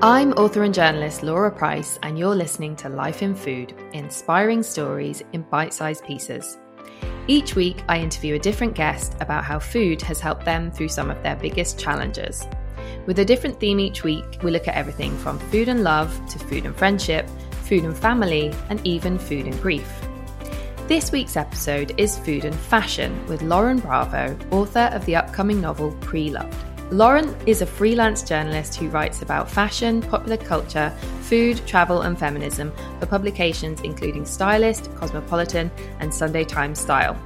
I'm author and journalist Laura Price, and you're listening to Life in Food inspiring stories in bite sized pieces. Each week, I interview a different guest about how food has helped them through some of their biggest challenges. With a different theme each week, we look at everything from food and love to food and friendship, food and family, and even food and grief. This week's episode is Food and Fashion with Lauren Bravo, author of the upcoming novel Preloved. Lauren is a freelance journalist who writes about fashion, popular culture, food, travel, and feminism for publications including Stylist, Cosmopolitan, and Sunday Times Style.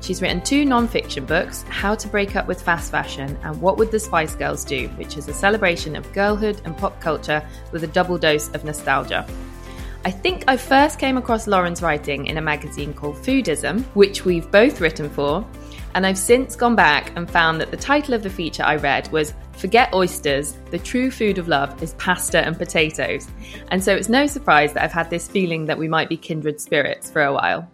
She's written two non-fiction books, How to Break Up with Fast Fashion and What Would the Spice Girls Do, which is a celebration of girlhood and pop culture with a double dose of nostalgia. I think I first came across Lauren's writing in a magazine called Foodism, which we've both written for, and I've since gone back and found that the title of the feature I read was Forget Oysters, the true food of love is pasta and potatoes. And so it's no surprise that I've had this feeling that we might be kindred spirits for a while.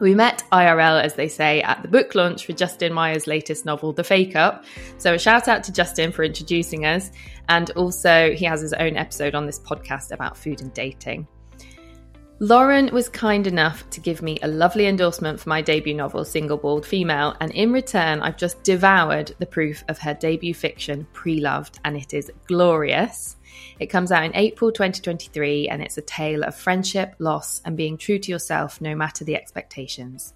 We met IRL, as they say, at the book launch for Justin Myers' latest novel, The Fake Up. So a shout out to Justin for introducing us. And also, he has his own episode on this podcast about food and dating. Lauren was kind enough to give me a lovely endorsement for my debut novel, Single Bald Female, and in return, I've just devoured the proof of her debut fiction, Preloved, and it is glorious. It comes out in April 2023, and it's a tale of friendship, loss, and being true to yourself no matter the expectations.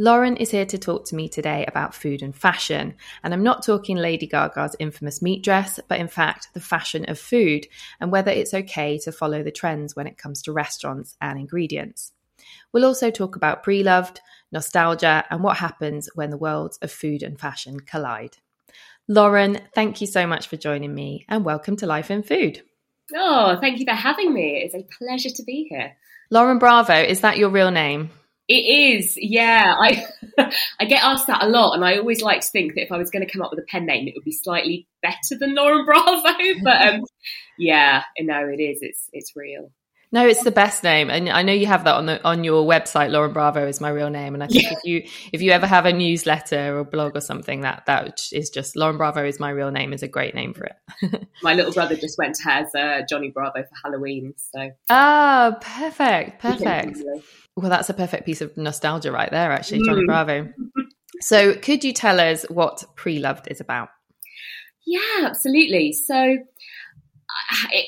Lauren is here to talk to me today about food and fashion. And I'm not talking Lady Gaga's infamous meat dress, but in fact, the fashion of food and whether it's okay to follow the trends when it comes to restaurants and ingredients. We'll also talk about pre loved, nostalgia, and what happens when the worlds of food and fashion collide. Lauren, thank you so much for joining me and welcome to Life in Food. Oh, thank you for having me. It's a pleasure to be here. Lauren Bravo, is that your real name? It is, yeah. I I get asked that a lot, and I always like to think that if I was going to come up with a pen name, it would be slightly better than Lauren Bravo. But um, yeah, no, it is. It's it's real. No, it's the best name, and I know you have that on the on your website. Lauren Bravo is my real name, and I think yeah. if you if you ever have a newsletter or blog or something, that that is just Lauren Bravo is my real name is a great name for it. my little brother just went to has uh, Johnny Bravo for Halloween, so ah, oh, perfect, perfect. Well, that's a perfect piece of nostalgia right there, actually, Johnny mm. Bravo. So, could you tell us what Preloved is about? Yeah, absolutely. So,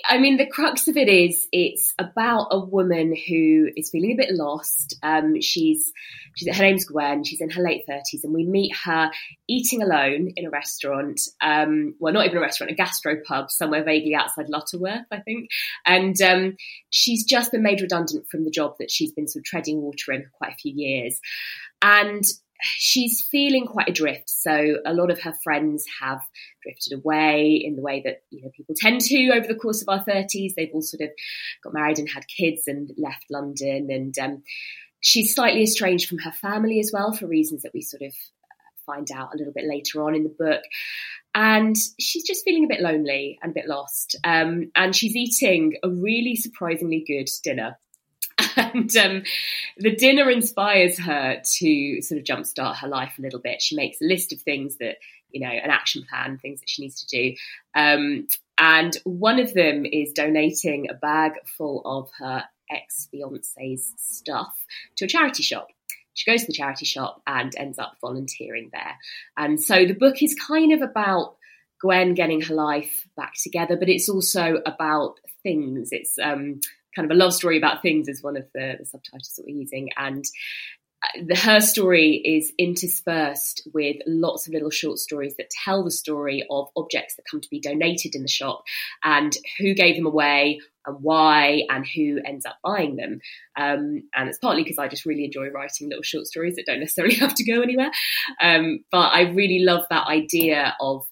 I mean, the crux of it is it's about a woman who is feeling a bit lost. Um, she's, she's her name's Gwen. She's in her late thirties, and we meet her eating alone in a restaurant. Um, well, not even a restaurant, a gastropub somewhere vaguely outside Lutterworth, I think. And um, she's just been made redundant from the job that she's been sort of treading water in for quite a few years, and she's feeling quite adrift. So a lot of her friends have drifted away in the way that you know people tend to over the course of our thirties. They've all sort of got married and had kids and left London, and um, she's slightly estranged from her family as well for reasons that we sort of find out a little bit later on in the book. And she's just feeling a bit lonely and a bit lost. Um, and she's eating a really surprisingly good dinner and um, the dinner inspires her to sort of jumpstart her life a little bit. She makes a list of things that, you know, an action plan, things that she needs to do. Um, and one of them is donating a bag full of her ex fiance's stuff to a charity shop. she goes to the charity shop and ends up volunteering there. And so the book is kind of about Gwen getting her life back together, but it's also about things. It's um, kind of a love story about things, is one of the, the subtitles that we're using. And the, her story is interspersed with lots of little short stories that tell the story of objects that come to be donated in the shop and who gave them away and why and who ends up buying them. Um, and it's partly because I just really enjoy writing little short stories that don't necessarily have to go anywhere. Um, but I really love that idea of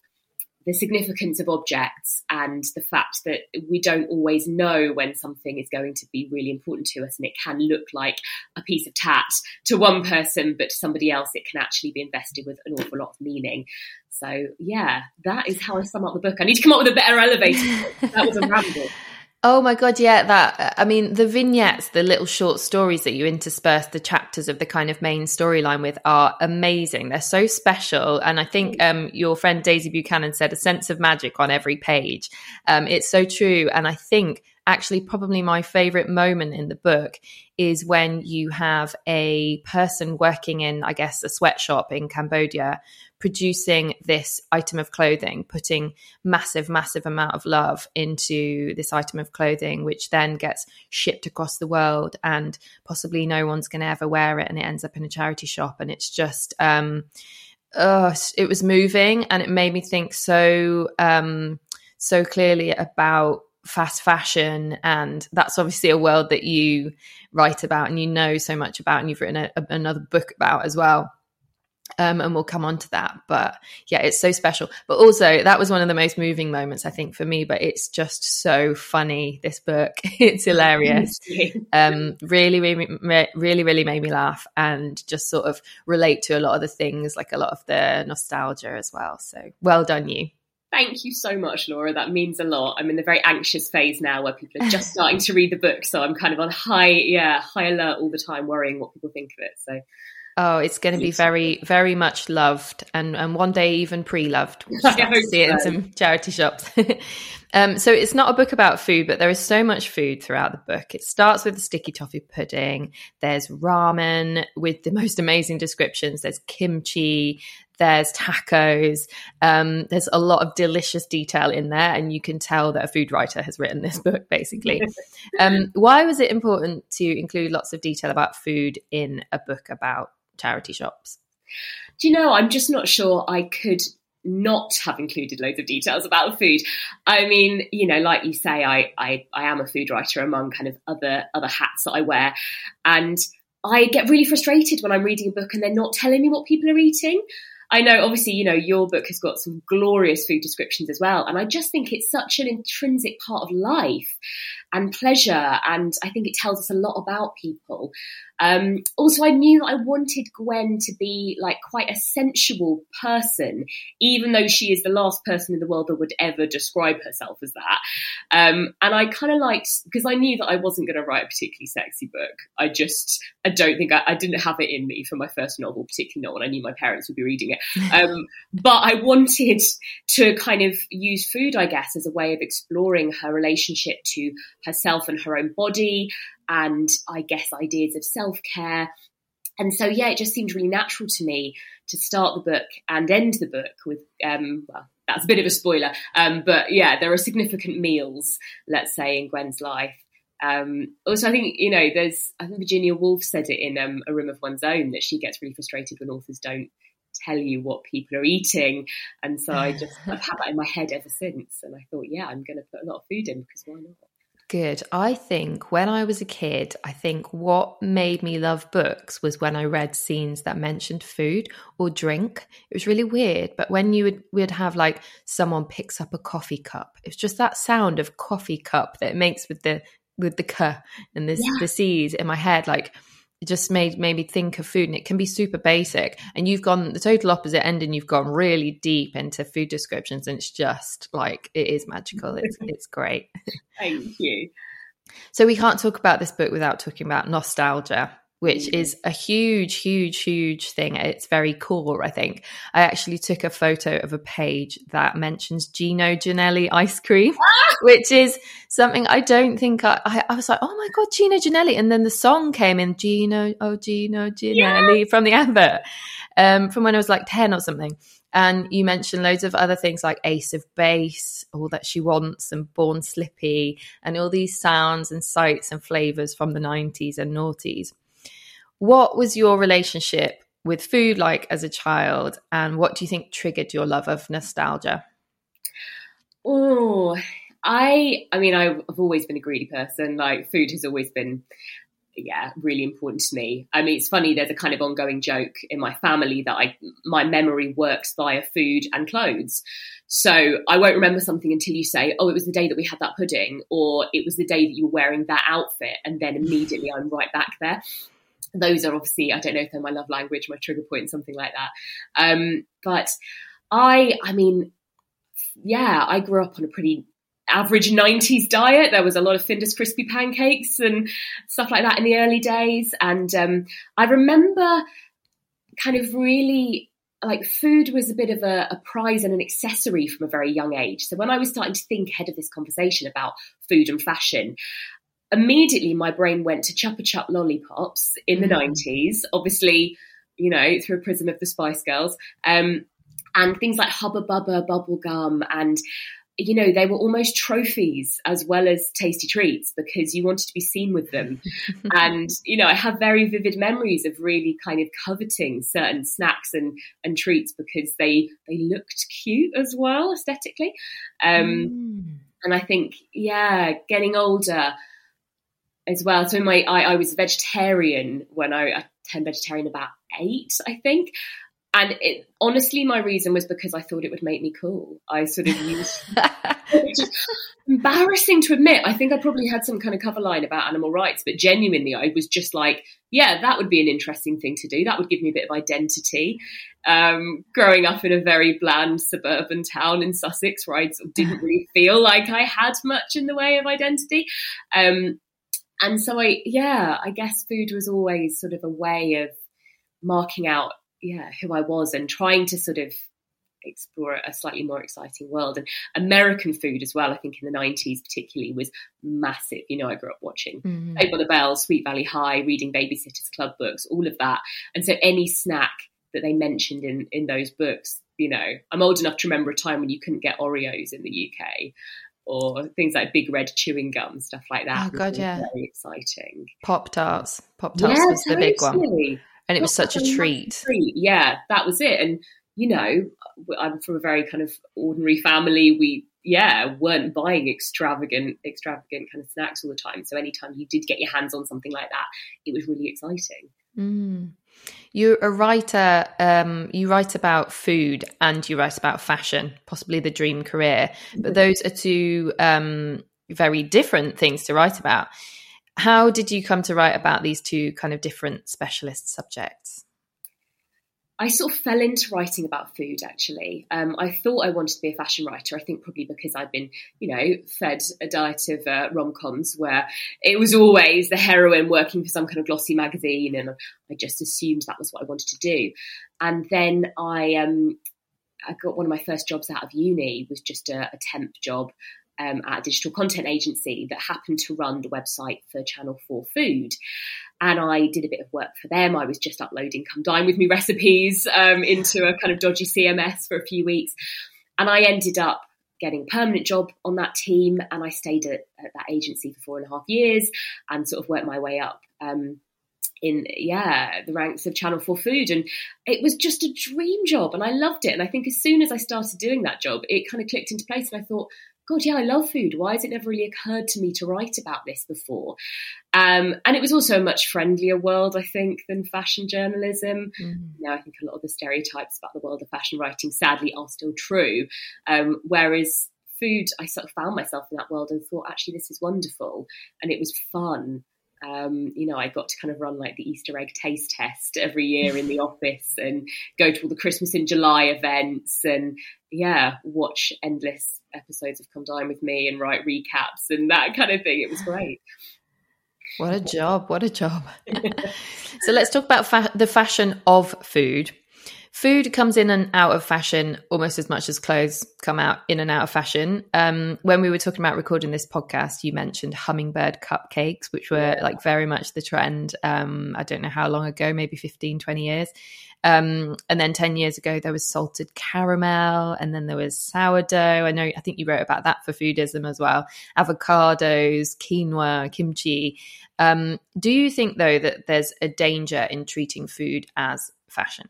the significance of objects and the fact that we don't always know when something is going to be really important to us and it can look like a piece of tat to one person but to somebody else it can actually be invested with an awful lot of meaning. So yeah that is how i sum up the book. I need to come up with a better elevator that was a ramble. Oh my god, yeah, that I mean the vignettes, the little short stories that you intersperse the chapters of the kind of main storyline with are amazing. They're so special and I think um, your friend Daisy Buchanan said a sense of magic on every page. Um, it's so true and I think actually probably my favorite moment in the book is when you have a person working in I guess a sweatshop in Cambodia producing this item of clothing, putting massive, massive amount of love into this item of clothing, which then gets shipped across the world and possibly no one's going to ever wear it and it ends up in a charity shop. And it's just, um, uh, it was moving and it made me think so, um, so clearly about fast fashion and that's obviously a world that you write about and you know so much about and you've written a, a, another book about as well um, and we'll come on to that. But yeah, it's so special. But also, that was one of the most moving moments, I think, for me. But it's just so funny, this book. it's hilarious. um, really, really, really, really made me laugh and just sort of relate to a lot of the things, like a lot of the nostalgia as well. So well done, you. Thank you so much, Laura. That means a lot. I'm in the very anxious phase now where people are just starting to read the book. So I'm kind of on high, yeah, high alert all the time, worrying what people think of it. So Oh, it's going to be very, very much loved, and and one day even pre-loved. We'll see it in some charity shops. um, so it's not a book about food, but there is so much food throughout the book. It starts with the sticky toffee pudding. There's ramen with the most amazing descriptions. There's kimchi. There's tacos. Um, there's a lot of delicious detail in there, and you can tell that a food writer has written this book. Basically, um, why was it important to include lots of detail about food in a book about charity shops? Do you know, I'm just not sure I could not have included loads of details about food. I mean, you know, like you say, I, I, I am a food writer among kind of other other hats that I wear. And I get really frustrated when I'm reading a book and they're not telling me what people are eating. I know, obviously, you know, your book has got some glorious food descriptions as well. And I just think it's such an intrinsic part of life and pleasure. And I think it tells us a lot about people. Um, also, I knew I wanted Gwen to be like quite a sensual person, even though she is the last person in the world that would ever describe herself as that. Um, and I kind of liked because I knew that I wasn't going to write a particularly sexy book. I just, I don't think I, I, didn't have it in me for my first novel, particularly not when I knew my parents would be reading it. Um, but I wanted to kind of use food, I guess, as a way of exploring her relationship to herself and her own body and I guess ideas of self care. And so, yeah, it just seemed really natural to me to start the book and end the book with, um, well, that's a bit of a spoiler, um, but yeah, there are significant meals, let's say, in Gwen's life. Um, also, I think you know, there's I think Virginia Woolf said it in um, A Room of One's Own that she gets really frustrated when authors don't tell you what people are eating, and so I just I've had that in my head ever since. And I thought, yeah, I'm going to put a lot of food in because why not? Good. I think when I was a kid, I think what made me love books was when I read scenes that mentioned food or drink. It was really weird, but when you would would have like someone picks up a coffee cup, it's just that sound of coffee cup that it makes with the with the k and the yeah. the c's in my head, like just made made me think of food and it can be super basic. And you've gone the total opposite end and you've gone really deep into food descriptions and it's just like it is magical. It's it's great. Thank you. So we can't talk about this book without talking about nostalgia which Mm. is a huge, huge, huge thing at its very core, I think. I actually took a photo of a page that mentions Gino Ginelli ice cream, which is something I don't think I, I, I was like, oh my God, Gino Ginelli. And then the song came in, Gino, oh, Gino Ginelli from the advert um, from when I was like 10 or something. And you mentioned loads of other things like Ace of Base, All That She Wants, and Born Slippy, and all these sounds and sights and flavors from the 90s and noughties. What was your relationship with food like as a child, and what do you think triggered your love of nostalgia? Oh, I I mean I've always been a greedy person. Like food has always been yeah, really important to me. I mean, it's funny. There's a kind of ongoing joke in my family that I my memory works via food and clothes. So I won't remember something until you say, "Oh, it was the day that we had that pudding," or "It was the day that you were wearing that outfit," and then immediately I'm right back there. Those are obviously I don't know if they're my love language, my trigger point, something like that. Um, but I, I mean, yeah, I grew up on a pretty average 90s diet. There was a lot of Findus crispy pancakes and stuff like that in the early days. And um, I remember kind of really like food was a bit of a, a, prize and an accessory from a very young age. So when I was starting to think ahead of this conversation about food and fashion, immediately my brain went to Chupa Chup lollipops in the mm. 90s, obviously, you know, through a prism of the Spice Girls. Um, and things like Hubba Bubba, bubblegum, and you know, they were almost trophies as well as tasty treats because you wanted to be seen with them. and, you know, I have very vivid memories of really kind of coveting certain snacks and, and treats because they, they looked cute as well aesthetically. Um, mm. And I think, yeah, getting older as well. So my, I, I was vegetarian when I, I turned vegetarian about eight, I think and it, honestly, my reason was because I thought it would make me cool. I sort of used, embarrassing to admit. I think I probably had some kind of cover line about animal rights, but genuinely, I was just like, yeah, that would be an interesting thing to do. That would give me a bit of identity. Um, growing up in a very bland suburban town in Sussex, where I didn't really feel like I had much in the way of identity. Um, and so I, yeah, I guess food was always sort of a way of marking out yeah who I was and trying to sort of explore a slightly more exciting world. And American food as well I think in the 90s particularly was massive. You know I grew up watching mm-hmm. By the Bell Sweet Valley High reading Babysitters Club books all of that. And so any snack that they mentioned in in those books you know I'm old enough to remember a time when you couldn't get Oreos in the UK or things like big red chewing gum, stuff like that. Oh god, yeah, very exciting. Pop tarts, pop tarts yeah, was the big one and it was such a treat. treat. Yeah, that was it. And you know, I'm from a very kind of ordinary family. We yeah weren't buying extravagant extravagant kind of snacks all the time. So anytime you did get your hands on something like that, it was really exciting. Mm. You're a writer. Um, you write about food and you write about fashion, possibly the dream career. But mm-hmm. those are two um, very different things to write about. How did you come to write about these two kind of different specialist subjects? I sort of fell into writing about food actually. Um, I thought I wanted to be a fashion writer. I think probably because I'd been, you know, fed a diet of uh, rom coms where it was always the heroine working for some kind of glossy magazine, and I just assumed that was what I wanted to do. And then I, um, I got one of my first jobs out of uni was just a, a temp job um, at a digital content agency that happened to run the website for Channel 4 Food. And I did a bit of work for them. I was just uploading come dine with me recipes um, into a kind of dodgy CMS for a few weeks. And I ended up getting a permanent job on that team. And I stayed at, at that agency for four and a half years and sort of worked my way up. Um, in yeah the ranks of channel 4 food and it was just a dream job and i loved it and i think as soon as i started doing that job it kind of clicked into place and i thought God, yeah, I love food. Why has it never really occurred to me to write about this before? Um, and it was also a much friendlier world, I think, than fashion journalism. Mm-hmm. Know, I think a lot of the stereotypes about the world of fashion writing, sadly, are still true. Um, whereas food, I sort of found myself in that world and thought, actually, this is wonderful. And it was fun. Um, you know, I got to kind of run like the Easter egg taste test every year in the office and go to all the Christmas in July events and yeah, watch endless episodes of Come Dine with Me and write recaps and that kind of thing. It was great. What a job! What a job! so let's talk about fa- the fashion of food. Food comes in and out of fashion almost as much as clothes come out in and out of fashion. Um, when we were talking about recording this podcast, you mentioned hummingbird cupcakes, which were yeah. like very much the trend. Um, I don't know how long ago, maybe 15, 20 years. Um, and then 10 years ago, there was salted caramel, and then there was sourdough. I know, I think you wrote about that for Foodism as well. Avocados, quinoa, kimchi. Um, do you think, though, that there's a danger in treating food as fashion?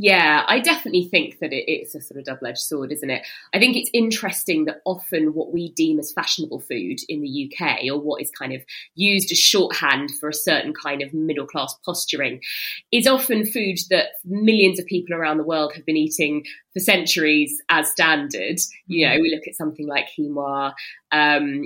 Yeah, I definitely think that it, it's a sort of double edged sword, isn't it? I think it's interesting that often what we deem as fashionable food in the UK, or what is kind of used as shorthand for a certain kind of middle class posturing, is often food that millions of people around the world have been eating for centuries as standard. You know, we look at something like quinoa, um,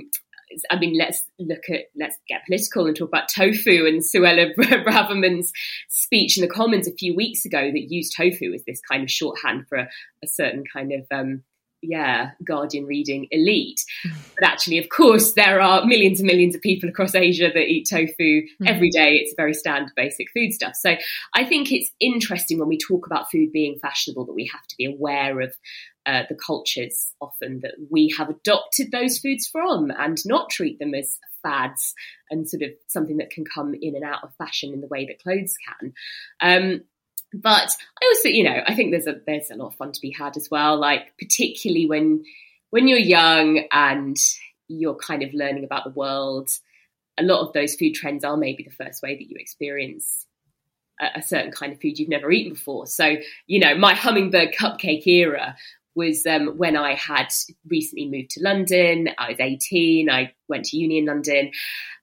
I mean, let's look at, let's get political and talk about tofu and Suella Braverman's speech in the Commons a few weeks ago that used tofu as this kind of shorthand for a, a certain kind of, um, yeah, Guardian reading elite. But actually, of course, there are millions and millions of people across Asia that eat tofu mm-hmm. every day. It's a very standard, basic food stuff. So I think it's interesting when we talk about food being fashionable that we have to be aware of uh, the cultures often that we have adopted those foods from and not treat them as fads and sort of something that can come in and out of fashion in the way that clothes can. Um, but I also, you know, I think there's a there's a lot of fun to be had as well. Like particularly when when you're young and you're kind of learning about the world, a lot of those food trends are maybe the first way that you experience a, a certain kind of food you've never eaten before. So, you know, my hummingbird cupcake era was um, when I had recently moved to London. I was 18. I went to uni in London.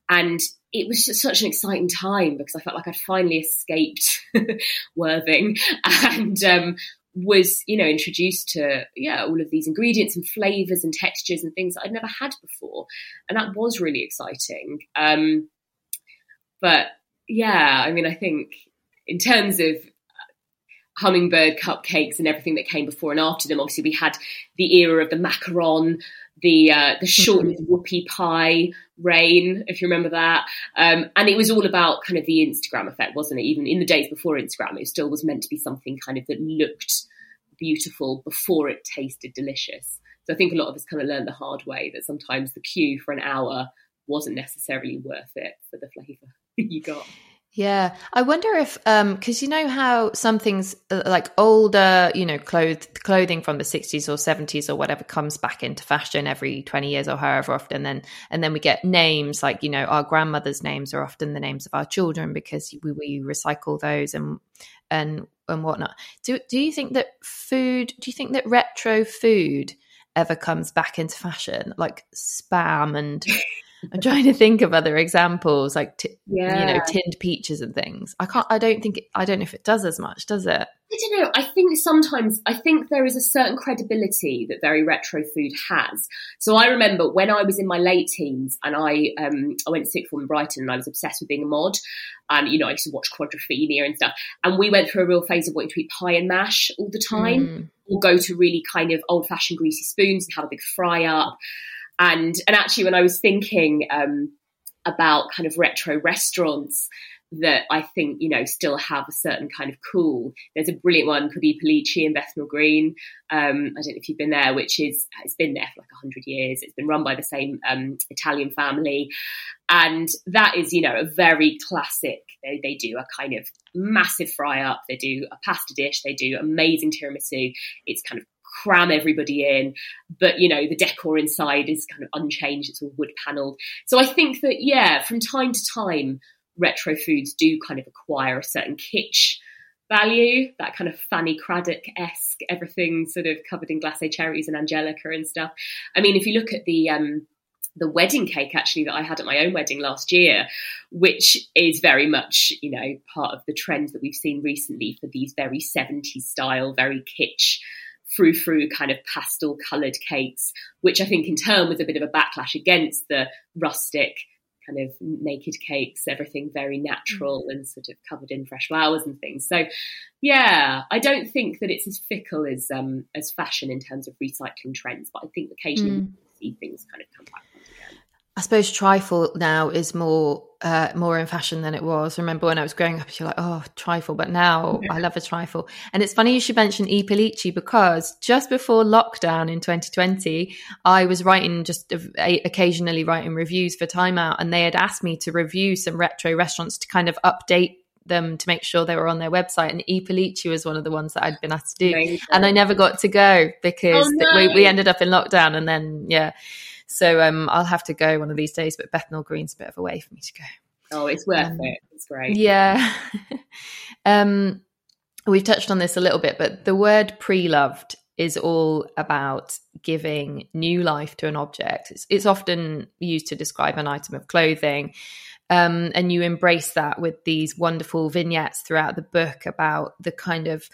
And it was just such an exciting time because I felt like I'd finally escaped Worthing and um, was, you know, introduced to, yeah, all of these ingredients and flavors and textures and things that I'd never had before. And that was really exciting. Um, but yeah, I mean, I think in terms of hummingbird cupcakes and everything that came before and after them. Obviously, we had the era of the macaron, the uh, the short mm-hmm. whoopie pie reign, if you remember that. Um, and it was all about kind of the Instagram effect, wasn't it? Even in the days before Instagram, it still was meant to be something kind of that looked beautiful before it tasted delicious. So I think a lot of us kind of learned the hard way that sometimes the queue for an hour wasn't necessarily worth it for the flavour you got. Yeah, I wonder if um because you know how some things uh, like older, you know, cloth clothing from the 60s or 70s or whatever comes back into fashion every 20 years or however often then and then we get names like, you know, our grandmother's names are often the names of our children because we, we recycle those and and and whatnot. Do do you think that food do you think that retro food ever comes back into fashion like spam and I'm trying to think of other examples, like t- yeah. you know, tinned peaches and things. I can't. I don't think. I don't know if it does as much. Does it? I don't know. I think sometimes I think there is a certain credibility that very retro food has. So I remember when I was in my late teens and I um, I went to sixth form in Brighton and I was obsessed with being a mod. And you know, I used to watch Quadrophenia and stuff. And we went through a real phase of wanting to eat pie and mash all the time, mm. or go to really kind of old fashioned greasy spoons and have a big fry up. And and actually, when I was thinking um, about kind of retro restaurants that I think you know still have a certain kind of cool. There's a brilliant one called I Police in Bethnal Green. Um, I don't know if you've been there, which is it's been there for like hundred years. It's been run by the same um, Italian family, and that is you know a very classic. They, they do a kind of massive fry up. They do a pasta dish. They do amazing tiramisu. It's kind of cram everybody in. But, you know, the decor inside is kind of unchanged. It's all wood panelled. So I think that, yeah, from time to time, retro foods do kind of acquire a certain kitsch value, that kind of Fanny Cradock esque, everything sort of covered in glacé cherries and angelica and stuff. I mean, if you look at the, um, the wedding cake actually that I had at my own wedding last year, which is very much, you know, part of the trend that we've seen recently for these very 70s style, very kitsch frou frou kind of pastel coloured cakes, which I think in turn was a bit of a backlash against the rustic kind of naked cakes, everything very natural mm. and sort of covered in fresh flowers and things. So, yeah, I don't think that it's as fickle as um, as fashion in terms of recycling trends, but I think occasionally mm. see things kind of come back. I suppose trifle now is more uh, more in fashion than it was. Remember when I was growing up, you're like, oh, trifle. But now I love a trifle. And it's funny you should mention I Pulice because just before lockdown in 2020, I was writing just occasionally writing reviews for Time Out, and they had asked me to review some retro restaurants to kind of update them to make sure they were on their website. And I Pulice was one of the ones that I'd been asked to do. Amazing. And I never got to go because oh, no. we, we ended up in lockdown. And then, yeah. So um, I'll have to go one of these days, but Bethnal Green's a bit of a way for me to go. Oh, it's worth um, it. It's great. Yeah. um, we've touched on this a little bit, but the word pre loved is all about giving new life to an object. It's, it's often used to describe an item of clothing. Um, and you embrace that with these wonderful vignettes throughout the book about the kind of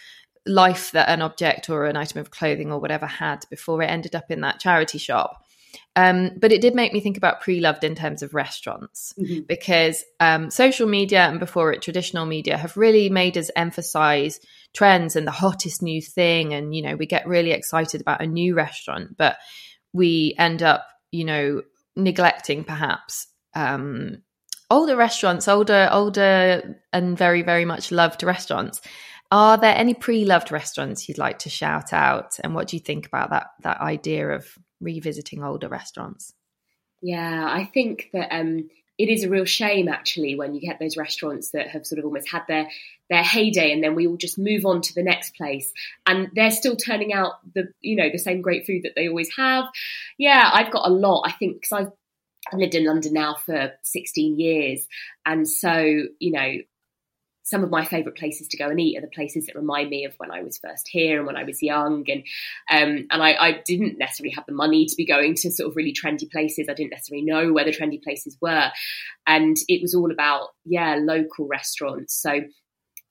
life that an object or an item of clothing or whatever had before it ended up in that charity shop. Um, but it did make me think about pre-loved in terms of restaurants mm-hmm. because um, social media and before it traditional media have really made us emphasize trends and the hottest new thing. And you know we get really excited about a new restaurant but we end up you know neglecting perhaps um, older restaurants older older and very very much loved restaurants. Are there any pre-loved restaurants you'd like to shout out? And what do you think about that that idea of revisiting older restaurants? Yeah, I think that um, it is a real shame actually when you get those restaurants that have sort of almost had their their heyday and then we all just move on to the next place and they're still turning out the you know the same great food that they always have yeah i've got a lot i think because i've I've lived in London now for 16 years. And so, you know, some of my favourite places to go and eat are the places that remind me of when I was first here and when I was young. And um, and I, I, didn't necessarily have the money to be going to sort of really trendy places. I didn't necessarily know where the trendy places were, and it was all about yeah local restaurants. So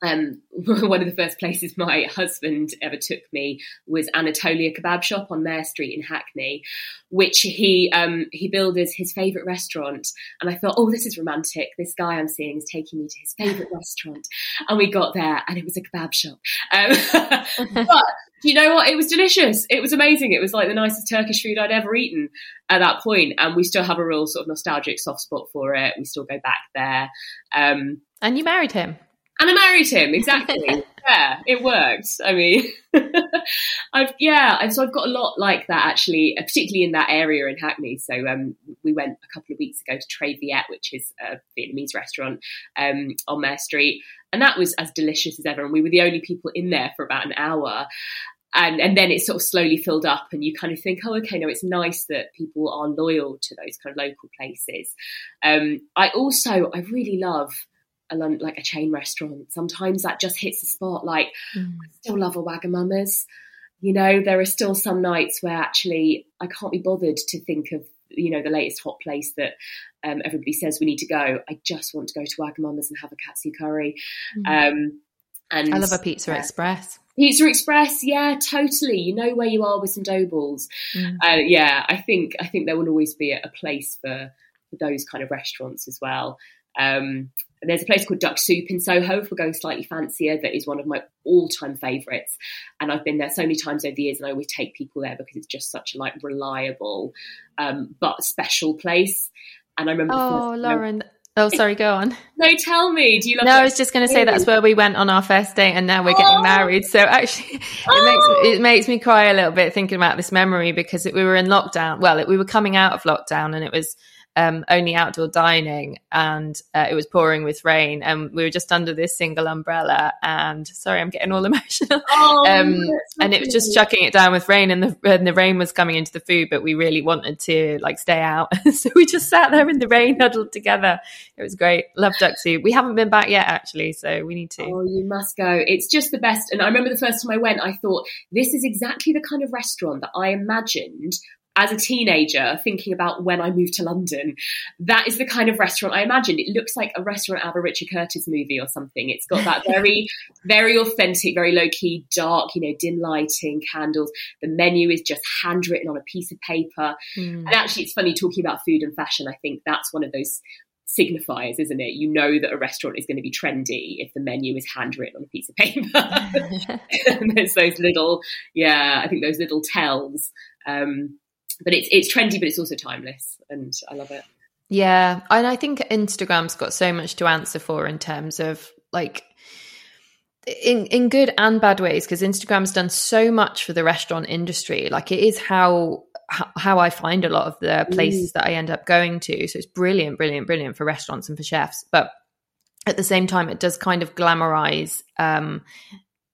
um, one of the first places my husband ever took me was Anatolia Kebab Shop on Mare Street in Hackney, which he um, he billed as his favourite restaurant. And I thought, oh, this is romantic. This guy I'm seeing is taking me to his favourite restaurant. And we got there, and it was a kebab shop. Um, but you know what? It was delicious. It was amazing. It was like the nicest Turkish food I'd ever eaten at that point, and we still have a real sort of nostalgic soft spot for it. We still go back there. Um, and you married him. And I married him, exactly. yeah, it worked. I mean, I've, yeah, so I've got a lot like that actually, uh, particularly in that area in Hackney. So um, we went a couple of weeks ago to Tre Viet, which is a Vietnamese restaurant um, on Mare Street. And that was as delicious as ever. And we were the only people in there for about an hour. And, and then it sort of slowly filled up and you kind of think, oh, okay, no, it's nice that people are loyal to those kind of local places. Um, I also, I really love a like a chain restaurant. Sometimes that just hits the spot. Like mm. I still love a Wagamama's. You know, there are still some nights where actually I can't be bothered to think of you know the latest hot place that um, everybody says we need to go. I just want to go to Wagamama's and have a katsu curry. Mm. Um, and I love a Pizza yeah. Express. Pizza Express, yeah, totally. You know where you are with some dough balls. Mm. Uh, yeah, I think I think there will always be a, a place for, for those kind of restaurants as well. Um, there's a place called Ducksoup in Soho, if we're going slightly fancier, that is one of my all time favourites. And I've been there so many times over the years, and I always take people there because it's just such a like reliable um, but special place. And I remember. Oh, Lauren. Oh, sorry, go on. No, tell me. Do you love No, I was just going to say that's where we went on our first date and now we're getting oh. married. So actually, it oh. makes it makes me cry a little bit thinking about this memory because it, we were in lockdown. Well, it, we were coming out of lockdown and it was um, only outdoor dining and uh, it was pouring with rain and we were just under this single umbrella and sorry i'm getting all emotional. Oh, um, and it was just chucking it down with rain and the, and the rain was coming into the food but we really wanted to like stay out. So we just sat there in the rain huddled together. It was great. Love Ducksoup. We haven't been back yet actually so we need to. Oh you must go. It's just the best and i remember the first time i went i thought this is exactly the kind of restaurant that i imagined as a teenager thinking about when I moved to London, that is the kind of restaurant I imagined. It looks like a restaurant out of a Richard Curtis movie or something. It's got that very, very authentic, very low key, dark, you know, dim lighting, candles. The menu is just handwritten on a piece of paper. Mm. And actually, it's funny talking about food and fashion. I think that's one of those signifiers, isn't it? You know that a restaurant is going to be trendy if the menu is handwritten on a piece of paper. there's those little, yeah, I think those little tells. Um, but it's it's trendy, but it's also timeless, and I love it. Yeah, and I think Instagram's got so much to answer for in terms of like in in good and bad ways because Instagram's done so much for the restaurant industry. Like it is how how I find a lot of the places mm. that I end up going to. So it's brilliant, brilliant, brilliant for restaurants and for chefs. But at the same time, it does kind of glamorize, um,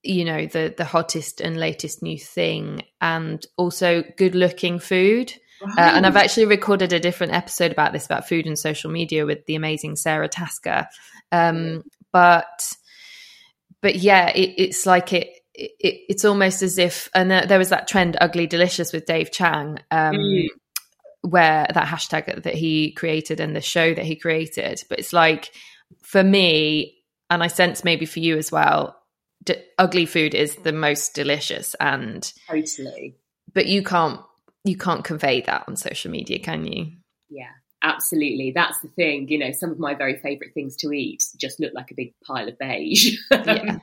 you know, the the hottest and latest new thing, and also good looking food. Right. Uh, and I've actually recorded a different episode about this about food and social media with the amazing Sara Tasker. Um, but but yeah, it, it's like it, it, it's almost as if and there was that trend ugly delicious with Dave Chang. Um, mm. Where that hashtag that he created and the show that he created, but it's like for me, and I sense maybe for you as well, d- ugly food is the most delicious and totally. But you can't you can't convey that on social media, can you? Yeah, absolutely. That's the thing. You know, some of my very favourite things to eat just look like a big pile of beige. Yeah.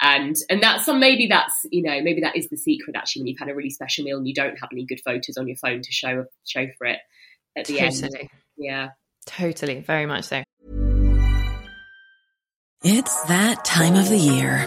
and and that's some maybe that's you know maybe that is the secret actually when you've had a really special meal and you don't have any good photos on your phone to show show for it at the totally. end. Yeah. Totally, very much so. It's that time of the year.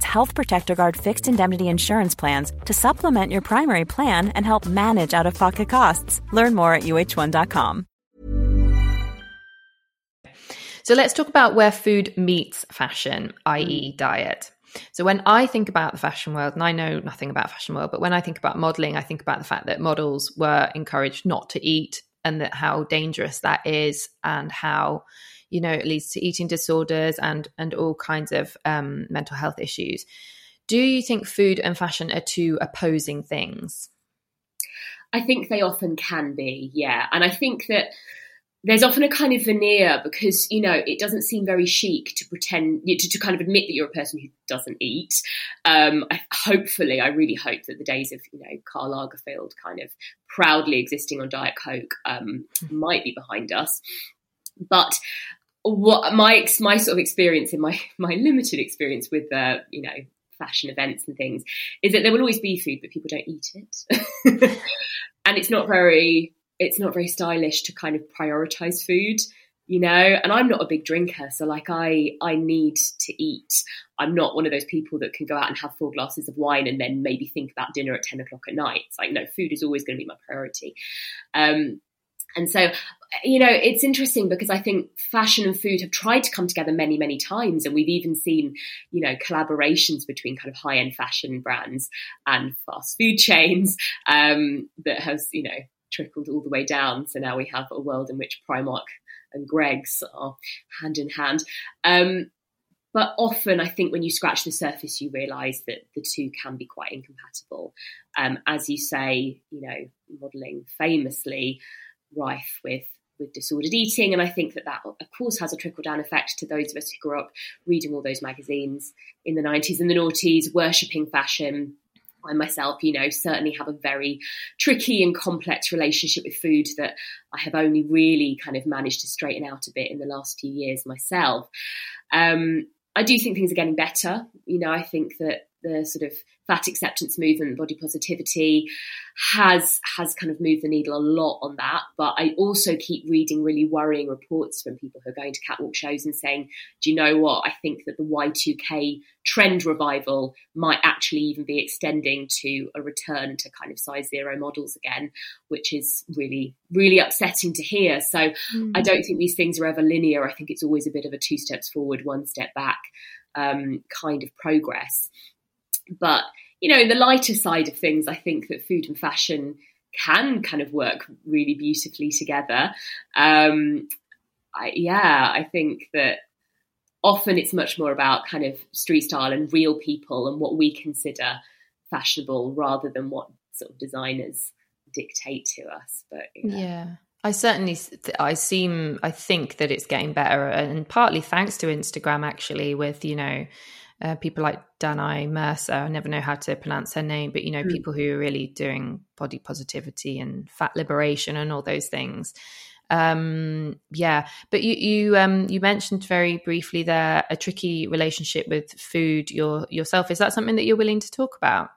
Health Protector Guard fixed indemnity insurance plans to supplement your primary plan and help manage out of pocket costs. Learn more at uh1.com. So let's talk about where food meets fashion, i.e., mm. diet. So when I think about the fashion world, and I know nothing about fashion world, but when I think about modeling, I think about the fact that models were encouraged not to eat and that how dangerous that is and how you know it leads to eating disorders and and all kinds of um, mental health issues do you think food and fashion are two opposing things i think they often can be yeah and i think that there's often a kind of veneer because you know it doesn't seem very chic to pretend to, to kind of admit that you're a person who doesn't eat. Um, I, hopefully, I really hope that the days of you know Karl Lagerfeld kind of proudly existing on Diet Coke um, might be behind us. But what my my sort of experience in my my limited experience with uh, you know fashion events and things is that there will always be food, but people don't eat it, and it's not very it's not very stylish to kind of prioritize food you know? And i'm not a big drinker so like i i need to eat. I'm not one of those people that can go out and have four glasses of wine and then maybe think about dinner at 10 o'clock at night. It's like no food is always going to be my priority. Um, and so you know it's interesting because i think fashion and food have tried to come together many many times and we've even seen you know collaborations between kind of high end fashion brands and fast food chains um, that has you know trickled all the way down. So now we have a world in which Primark and Greggs are hand in hand. Um, but often, I think when you scratch the surface, you realise that the two can be quite incompatible. Um, as you say, you know, modelling famously rife with with disordered eating, and I think that that, of course, has a trickle down effect to those of us who grew up reading all those magazines in the nineties and the noughties, worshipping fashion, I myself, you know, certainly have a very tricky and complex relationship with food that I have only really kind of managed to straighten out a bit in the last few years myself. Um, I do think things are getting better. You know, I think that the sort of fat acceptance movement, body positivity, has has kind of moved the needle a lot on that. But I also keep reading really worrying reports from people who are going to catwalk shows and saying, "Do you know what? I think that the Y2K trend revival might actually even be extending to a return to kind of size zero models again, which is really really upsetting to hear. So mm. I don't think these things are ever linear. I think it's always a bit of a two steps forward, one step back." Um, kind of progress. But, you know, the lighter side of things, I think that food and fashion can kind of work really beautifully together. Um, I, yeah, I think that often it's much more about kind of street style and real people and what we consider fashionable rather than what sort of designers dictate to us. But yeah. yeah. I certainly, I seem, I think that it's getting better, and partly thanks to Instagram, actually, with you know, uh, people like Danae Mercer. I never know how to pronounce her name, but you know, mm. people who are really doing body positivity and fat liberation and all those things. Um, yeah, but you you um, you mentioned very briefly there a tricky relationship with food your, yourself. Is that something that you're willing to talk about?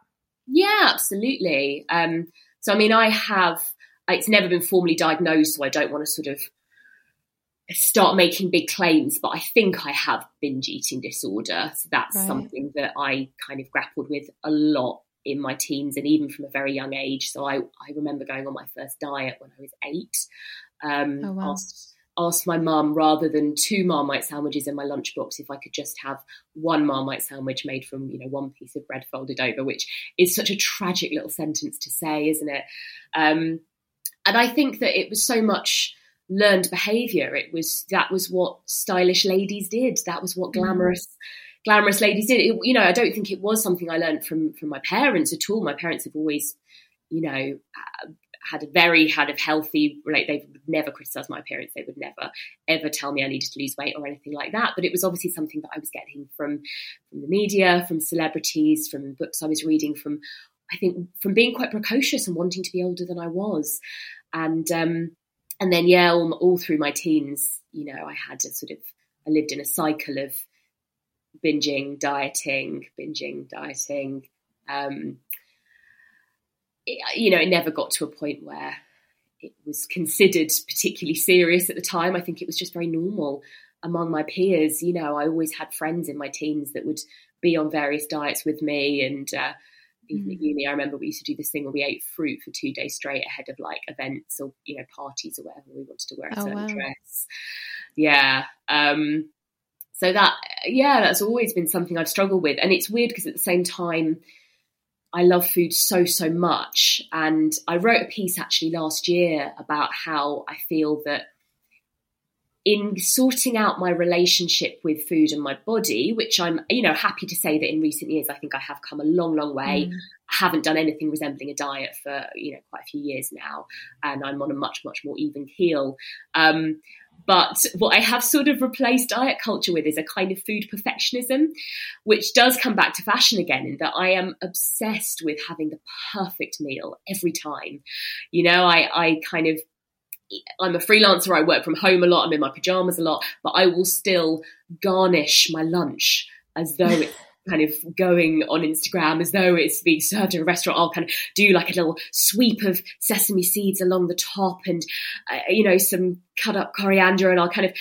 Yeah, absolutely. Um, so, I mean, I have. It's never been formally diagnosed, so I don't want to sort of start making big claims, but I think I have binge eating disorder. So that's right. something that I kind of grappled with a lot in my teens and even from a very young age. So I, I remember going on my first diet when I was eight. Um, oh, wow. asked, asked my mum rather than two Marmite sandwiches in my lunchbox if I could just have one Marmite sandwich made from, you know, one piece of bread folded over, which is such a tragic little sentence to say, isn't it? Um, and I think that it was so much learned behavior. It was that was what stylish ladies did. That was what mm. glamorous glamorous ladies did. It, you know, I don't think it was something I learned from from my parents at all. My parents have always, you know, uh, had a very had a healthy like they would never criticize my appearance they would never ever tell me i needed to lose weight or anything like that but it was obviously something that i was getting from from the media from celebrities from books i was reading from i think from being quite precocious and wanting to be older than i was and um and then yeah, all, all through my teens, you know, I had a sort of I lived in a cycle of binging, dieting, binging, dieting. Um, it, you know, it never got to a point where it was considered particularly serious at the time. I think it was just very normal among my peers. You know, I always had friends in my teens that would be on various diets with me, and uh, even at mm. uni, I remember we used to do this thing where we ate fruit for two days straight ahead of like events or you know parties or whatever. We wanted to wear a oh, certain wow. dress. Yeah. Um, so that yeah, that's always been something I've struggled with, and it's weird because at the same time. I love food so, so much. And I wrote a piece actually last year about how I feel that in sorting out my relationship with food and my body, which I'm, you know, happy to say that in recent years, I think I have come a long, long way. Mm. I haven't done anything resembling a diet for, you know, quite a few years now. And I'm on a much, much more even keel. Um, but what I have sort of replaced diet culture with is a kind of food perfectionism, which does come back to fashion again, in that I am obsessed with having the perfect meal every time. You know, I, I kind of I'm a freelancer, I work from home a lot, I'm in my pajamas a lot, but I will still garnish my lunch as though it's kind of going on Instagram, as though it's being served in a restaurant. I'll kind of do like a little sweep of sesame seeds along the top and, uh, you know, some cut up coriander, and I'll kind of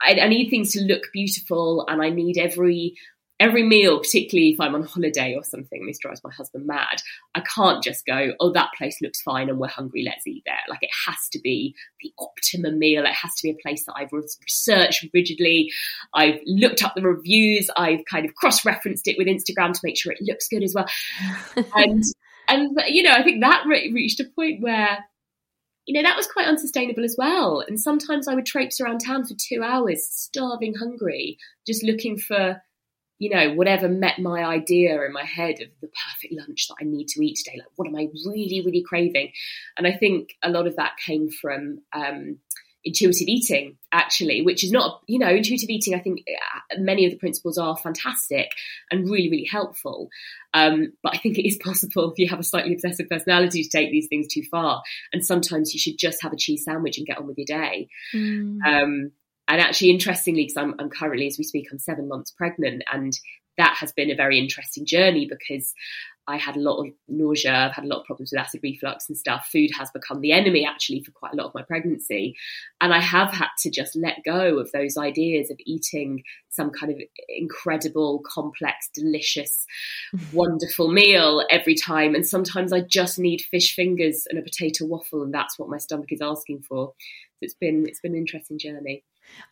I, I, need things to look beautiful and I need every every meal, particularly if I'm on holiday or something, this drives my husband mad. I can't just go, oh, that place looks fine and we're hungry, let's eat there. Like it has to be the optimum meal. It has to be a place that I've researched rigidly. I've looked up the reviews. I've kind of cross referenced it with Instagram to make sure it looks good as well. and, and, you know, I think that re- reached a point where you know, that was quite unsustainable as well. And sometimes I would traipse around town for two hours, starving hungry, just looking for you know, whatever met my idea in my head of the perfect lunch that I need to eat today. Like, what am I really, really craving? And I think a lot of that came from, um, intuitive eating actually which is not you know intuitive eating i think uh, many of the principles are fantastic and really really helpful um, but i think it is possible if you have a slightly obsessive personality to take these things too far and sometimes you should just have a cheese sandwich and get on with your day mm. um, and actually interestingly because I'm, I'm currently as we speak i'm seven months pregnant and that has been a very interesting journey because I had a lot of nausea, I've had a lot of problems with acid reflux and stuff. Food has become the enemy actually for quite a lot of my pregnancy. And I have had to just let go of those ideas of eating some kind of incredible, complex, delicious, mm-hmm. wonderful meal every time. And sometimes I just need fish fingers and a potato waffle, and that's what my stomach is asking for. So it's been it's been an interesting journey.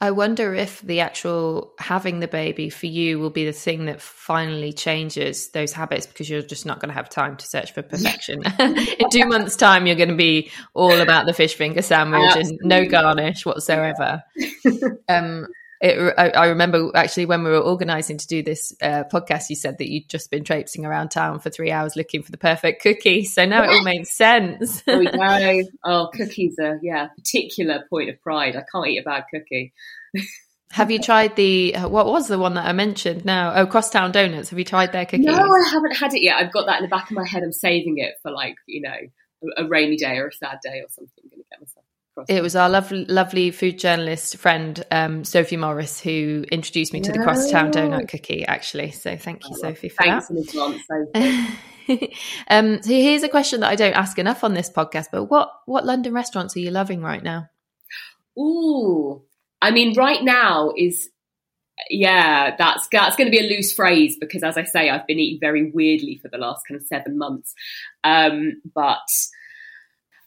I wonder if the actual having the baby for you will be the thing that finally changes those habits because you're just not going to have time to search for perfection. In two months' time, you're going to be all about the fish finger sandwich Absolutely. and no garnish whatsoever. um, it, I, I, remember actually when we were organizing to do this uh, podcast, you said that you'd just been traipsing around town for three hours looking for the perfect cookie. So now it all makes sense. there we go. Oh, cookies are, yeah, particular point of pride. I can't eat a bad cookie. Have you tried the uh, what was the one that I mentioned now? Oh, Crosstown Doughnuts. Have you tried their cookies? No, I haven't had it yet. I've got that in the back of my head. I'm saving it for like you know a, a rainy day or a sad day or something. I'm going to get myself it was our lovely, lovely food journalist friend um, Sophie Morris who introduced me to the Crosstown Doughnut Cookie. Actually, so thank you, oh, Sophie, for thanks that. um, so here's a question that I don't ask enough on this podcast. But what what London restaurants are you loving right now? Ooh, I mean, right now is yeah, that's that's going to be a loose phrase because, as I say, I've been eating very weirdly for the last kind of seven months. Um, but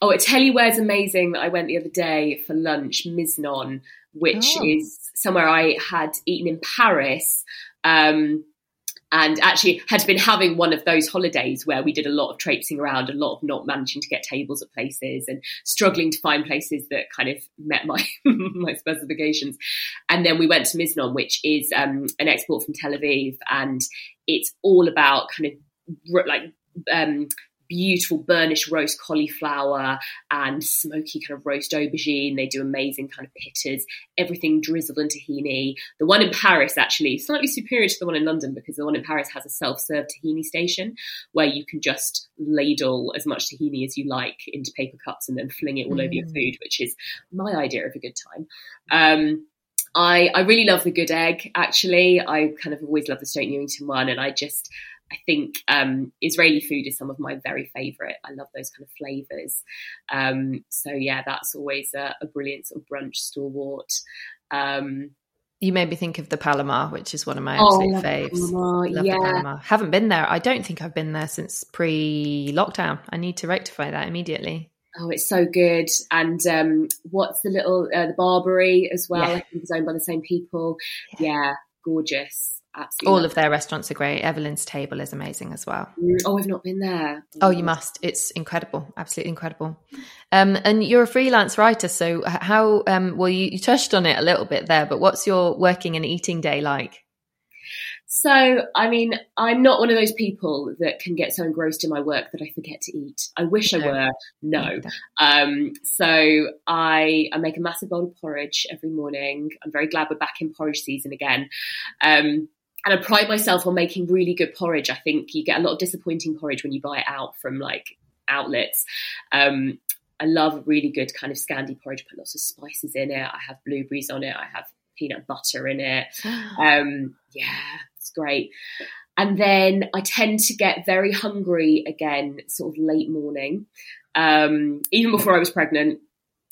Oh, I tell you where's amazing that I went the other day for lunch, Miznon, which oh. is somewhere I had eaten in Paris. Um, and actually had been having one of those holidays where we did a lot of traipsing around, a lot of not managing to get tables at places and struggling to find places that kind of met my my specifications. And then we went to Miznon, which is um, an export from Tel Aviv, and it's all about kind of like um, beautiful burnished roast cauliflower and smoky kind of roast aubergine. They do amazing kind of pittas, everything drizzled in tahini. The one in Paris actually slightly superior to the one in London because the one in Paris has a self-serve tahini station where you can just ladle as much tahini as you like into paper cups and then fling it all mm. over your mm. food, which is my idea of a good time. Um, I, I really love the good egg actually. I kind of always love the Stoke Newington one and I just I think um, Israeli food is some of my very favourite. I love those kind of flavours. Um, so yeah, that's always a, a, brilliant sort of brunch stalwart. Um, you made me think of the Palomar, which is one of my oh, absolute oh, faves. Palomar, love yeah. the Palomar. Haven't been there. I don't think I've been there since pre-lockdown. I need to rectify that immediately. Oh, it's so good. And um, what's the little uh, the Barbary as well? Yeah. I think it's owned by the same people. Yeah, yeah gorgeous absolutely all of their restaurants are great evelyn's table is amazing as well mm, oh i've not been there oh you must it's incredible absolutely incredible um, and you're a freelance writer so how um, well you, you touched on it a little bit there but what's your working and eating day like so, I mean, I'm not one of those people that can get so engrossed in my work that I forget to eat. I wish no. I were. No. Um, so I, I make a massive bowl of porridge every morning. I'm very glad we're back in porridge season again. Um, and I pride myself on making really good porridge. I think you get a lot of disappointing porridge when you buy it out from like outlets. Um, I love really good kind of Scandi porridge. Put lots of spices in it. I have blueberries on it. I have peanut butter in it. Um, yeah, it's great. And then I tend to get very hungry again, sort of late morning. Um, even before I was pregnant,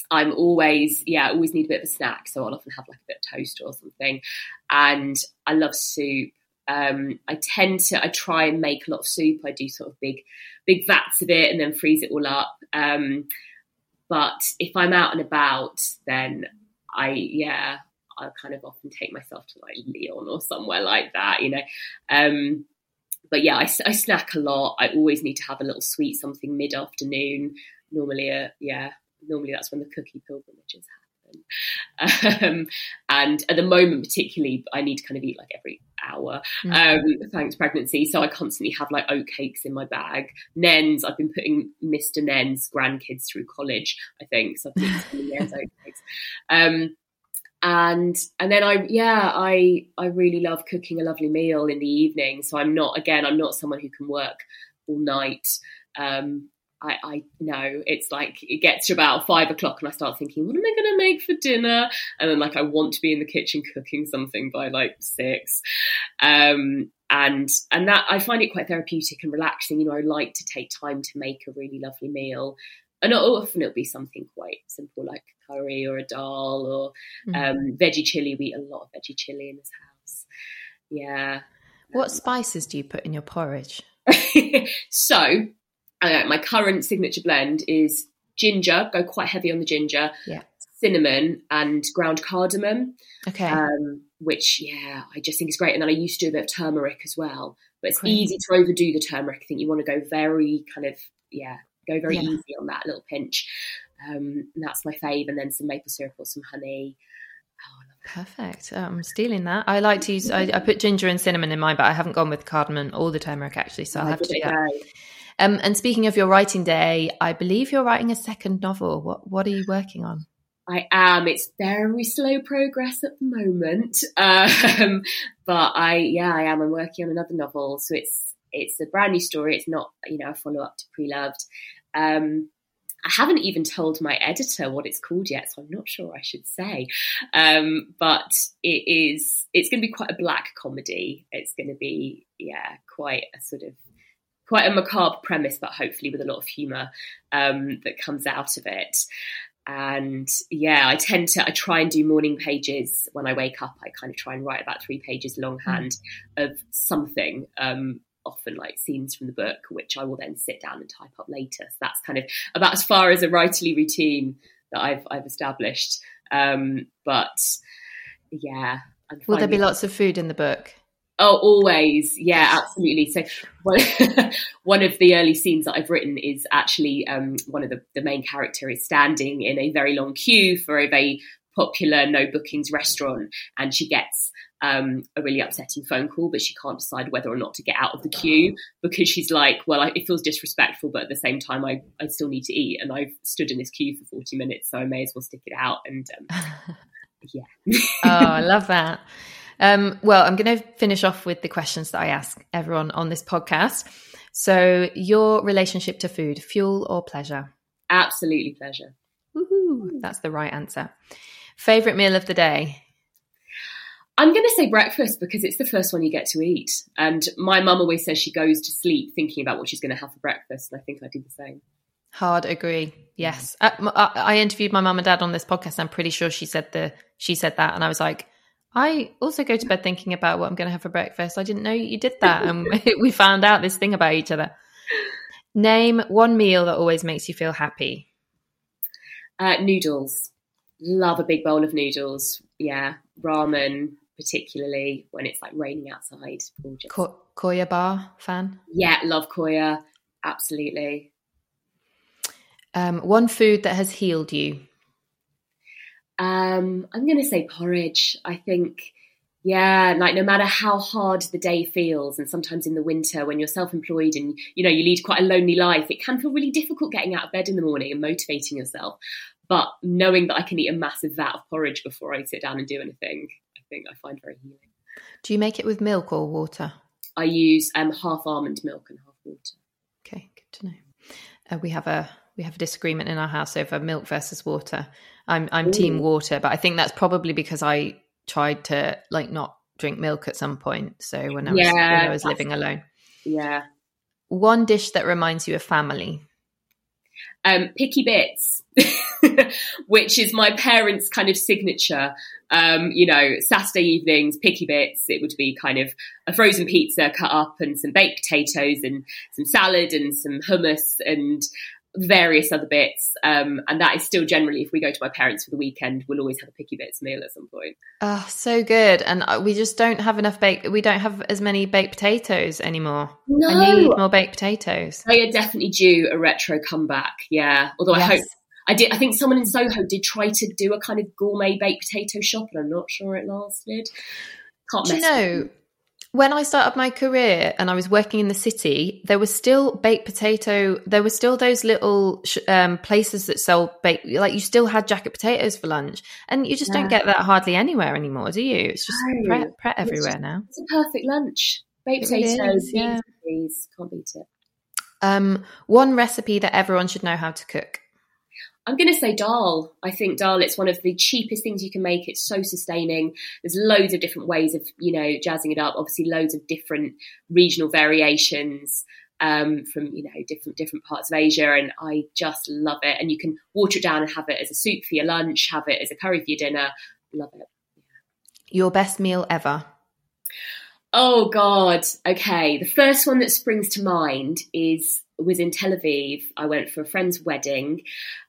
I'm always, yeah, I always need a bit of a snack. So I'll often have like a bit of toast or something. And I love soup. Um, I tend to, I try and make a lot of soup. I do sort of big, big vats of it and then freeze it all up. Um, but if I'm out and about, then I, yeah, I kind of often take myself to like Leon or somewhere like that, you know. Um, but yeah, I, I, snack a lot. I always need to have a little sweet something mid afternoon. Normally, uh, yeah, normally that's when the cookie pilgrimages Um, and at the moment, particularly, I need to kind of eat like every hour, Mm. um, thanks pregnancy. So I constantly have like oat cakes in my bag. Nairns, I've been putting Mr. Nairn's grandkids through college, I think. So I've been Nairn's oat cakes. Um, and and then I yeah I I really love cooking a lovely meal in the evening. So I'm not again I'm not someone who can work all night. Um, I, I know it's like it gets to about five o'clock and I start thinking, what am I going to make for dinner? And then like I want to be in the kitchen cooking something by like six, um, and and that I find it quite therapeutic and relaxing. You know, I like to take time to make a really lovely meal, and often it'll be something quite simple like curry or a dal or um, veggie chili. We eat a lot of veggie chili in this house. Yeah. What spices do you put in your porridge? so uh, my current signature blend is ginger. Go quite heavy on the ginger. Yeah. Cinnamon and ground cardamom. Okay. Um, which yeah, I just think is great. And then I used to do a bit of turmeric as well. But it's Great. easy to overdo the turmeric. I think you want to go very kind of yeah, go very Yeah. easy on that little pinch. Um, and that's my fave. And then some maple syrup or some honey. Perfect. Oh, I'm stealing that. I like to use. I, I put ginger and cinnamon in mine, but I haven't gone with cardamom or the turmeric actually. So I'll have to do that. go. Um, and speaking of your writing day, I believe you're writing a second novel. What What are you working on? I am. It's very slow progress at the moment, um, but I yeah I am. I'm working on another novel, so it's it's a brand new story. It's not you know a follow up to Preloved. Um, I haven't even told my editor what it's called yet, so I'm not sure I should say. Um, but it is. It's going to be quite a black comedy. It's going to be yeah quite a sort of quite a macabre premise, but hopefully with a lot of humour um, that comes out of it. And yeah, I tend to I try and do morning pages when I wake up. I kind of try and write about three pages longhand of something. Um, often like scenes from the book, which I will then sit down and type up later. So that's kind of about as far as a writerly routine that I've I've established. Um, but yeah, I'm Will there be lots of food in the book? Oh, always. Yeah, absolutely. So one, one of the early scenes that I've written is actually um, one of the, the main character is standing in a very long queue for a very popular no bookings restaurant and she gets um, a really upsetting phone call, but she can't decide whether or not to get out of the queue because she's like, well, I, it feels disrespectful, but at the same time, I, I still need to eat and I've stood in this queue for 40 minutes, so I may as well stick it out. And um, yeah. oh, I love that. Um, well, I'm going to finish off with the questions that I ask everyone on this podcast. So, your relationship to food, fuel or pleasure? Absolutely pleasure. Woohoo! That's the right answer. Favorite meal of the day? I'm going to say breakfast because it's the first one you get to eat. And my mum always says she goes to sleep thinking about what she's going to have for breakfast. And I think I do the same. Hard agree. Yes, I, m- I, I interviewed my mum and dad on this podcast. I'm pretty sure she said the she said that, and I was like, I also go to bed thinking about what I'm going to have for breakfast. I didn't know you did that, and we found out this thing about each other. Name one meal that always makes you feel happy. Uh, noodles. Love a big bowl of noodles. Yeah. Ramen, particularly when it's like raining outside. Gorgeous. Ko- Koya bar fan. Yeah. Love Koya. Absolutely. Um, one food that has healed you. Um, I'm going to say porridge. I think, yeah, like no matter how hard the day feels, and sometimes in the winter when you're self-employed and you know you lead quite a lonely life, it can feel really difficult getting out of bed in the morning and motivating yourself. But knowing that I can eat a massive vat of porridge before I sit down and do anything, I think I find very healing. Do you make it with milk or water? I use um, half almond milk and half water. Okay, good to know. Uh, we have a we have a disagreement in our house over milk versus water. I'm I'm team water, but I think that's probably because I tried to like not drink milk at some point. So when I was when I was living alone. Yeah. One dish that reminds you of family. um, picky bits, which is my parents' kind of signature. Um, you know, Saturday evenings, picky bits. It would be kind of a frozen pizza cut up and some baked potatoes and some salad and some hummus and various other bits. Um, and that is still generally, if we go to my parents for the weekend, we'll always have a picky bits meal at some point. Oh, so good. And uh, we just don't have enough baked. We don't have as many baked potatoes anymore. I need No. more baked potatoes. They are definitely due a retro comeback. Yeah. Although I hope I did. I think someone in Soho did try to do a kind of gourmet baked potato shop, and I'm not sure it lasted. Can't Do you mess with know, when I started my career and I was working in the city, there was still baked potato. There were still those little sh- um, places that sell baked, like you still had jacket potatoes for lunch, and you just Yeah. don't get that hardly anywhere anymore, do you? It's just No. pret, pret everywhere just- now. It's a perfect lunch. Baked really potatoes, is, yeah. beans, please. Can't beat it. Um, one recipe that everyone should know how to cook. I'm going to say dal. I think dal. It's one of the cheapest things you can make. It's so sustaining. There's loads of different ways of you know jazzing it up. Obviously, loads of different regional variations um, from you know different different parts of Asia, and I just love it. And you can water it down and have it as a soup for your lunch, have it as a curry for your dinner. Love it. Your best meal ever. Oh God. Okay. The first one that springs to mind is was in Tel Aviv. I went for a friend's wedding.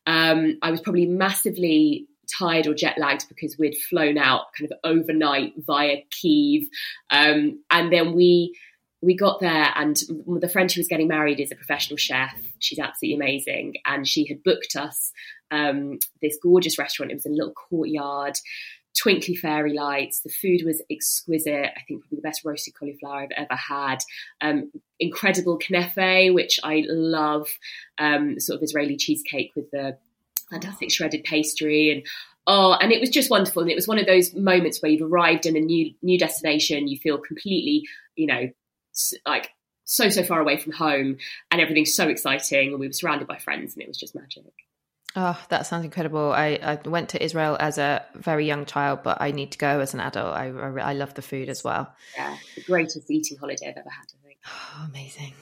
Um, I was probably massively tired or jet lagged because we'd flown out kind of overnight via Kiev, um, and then we we got there and the friend who was getting married is a professional chef. She's absolutely amazing, and she had booked us um, this gorgeous restaurant. It was in a little courtyard twinkly fairy lights. The food was exquisite. I think probably the best roasted cauliflower I've ever had. Um, incredible knefe, which I love. Um, sort of Israeli cheesecake with the fantastic shredded pastry and. Oh, and it was just wonderful. And it was one of those moments where you've arrived in a new new destination. You feel completely, you know, like so so far away from home, and everything's so exciting. And we were surrounded by friends, and it was just magic. Oh, that sounds incredible. I, I went to Israel as a very young child, but I need to go as an adult. I, I, I love the food as well. Yeah, the greatest eating holiday I've ever had. I think. Oh, amazing.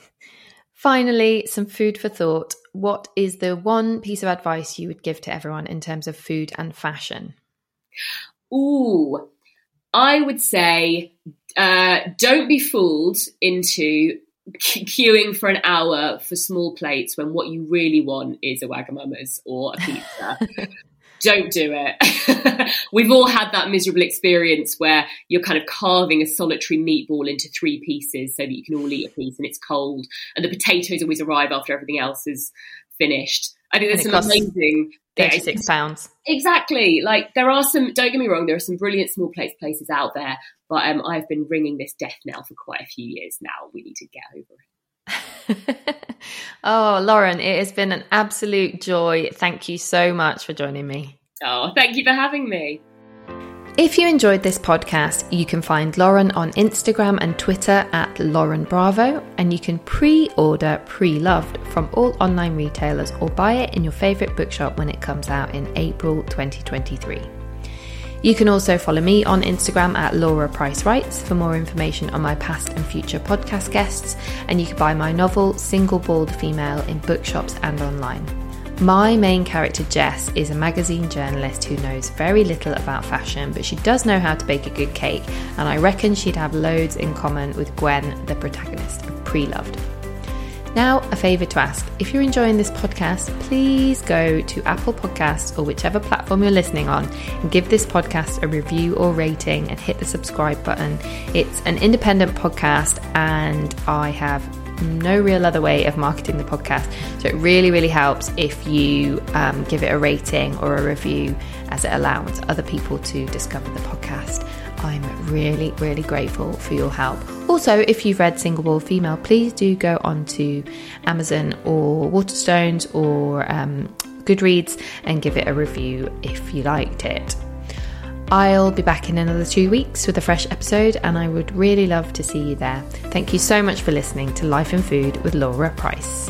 Finally, some food for thought. What is the one piece of advice you would give to everyone in terms of food and fashion? Ooh, I would say uh, don't be fooled into queuing for an hour for small plates when what you really want is a Wagamama's or a pizza. don't do it. We've all had that miserable experience where you're kind of carving a solitary meatball into three pieces so that you can all eat a piece and it's cold, and the potatoes always arrive after everything else is finished. I think there's some costs amazing. yeah, Thirty-six pounds. Exactly. Like there are some. Don't get me wrong. There are some brilliant small plates places out there, but um, I've been ringing this death knell for quite a few years now. We need to get over it. oh, Lauren, it has been an absolute joy. Thank you so much for joining me. Oh, thank you for having me. If you enjoyed this podcast, you can find Lauren on Instagram and Twitter at Lauren Bravo, and you can pre order Preloved from all online retailers or buy it in your favourite bookshop when it comes out in April 2023. You can also follow me on Instagram at Laura Price Writes for more information on my past and future podcast guests, and you can buy my novel Single Bald Female in bookshops and online. My main character, Jess, is a magazine journalist who knows very little about fashion, but she does know how to bake a good cake, and I reckon she'd have loads in common with Gwen, the protagonist of Preloved. Now, a favour to ask if you're enjoying this podcast, please go to Apple Podcasts or whichever platform you're listening on and give this podcast a review or rating and hit the subscribe button. It's an independent podcast, and I have no real other way of marketing the podcast. So it really, really helps if you um, give it a rating or a review, as it allows other people to discover the podcast. I'm really, really grateful for your help. Also, if you've read Single Bald Female, please do go onto Amazon or Waterstones or um, Goodreads and give it a review if you liked it. I'll be back in another two weeks with a fresh episode, and I would really love to see you there. Thank you so much for listening to Life in Food with Laura Price.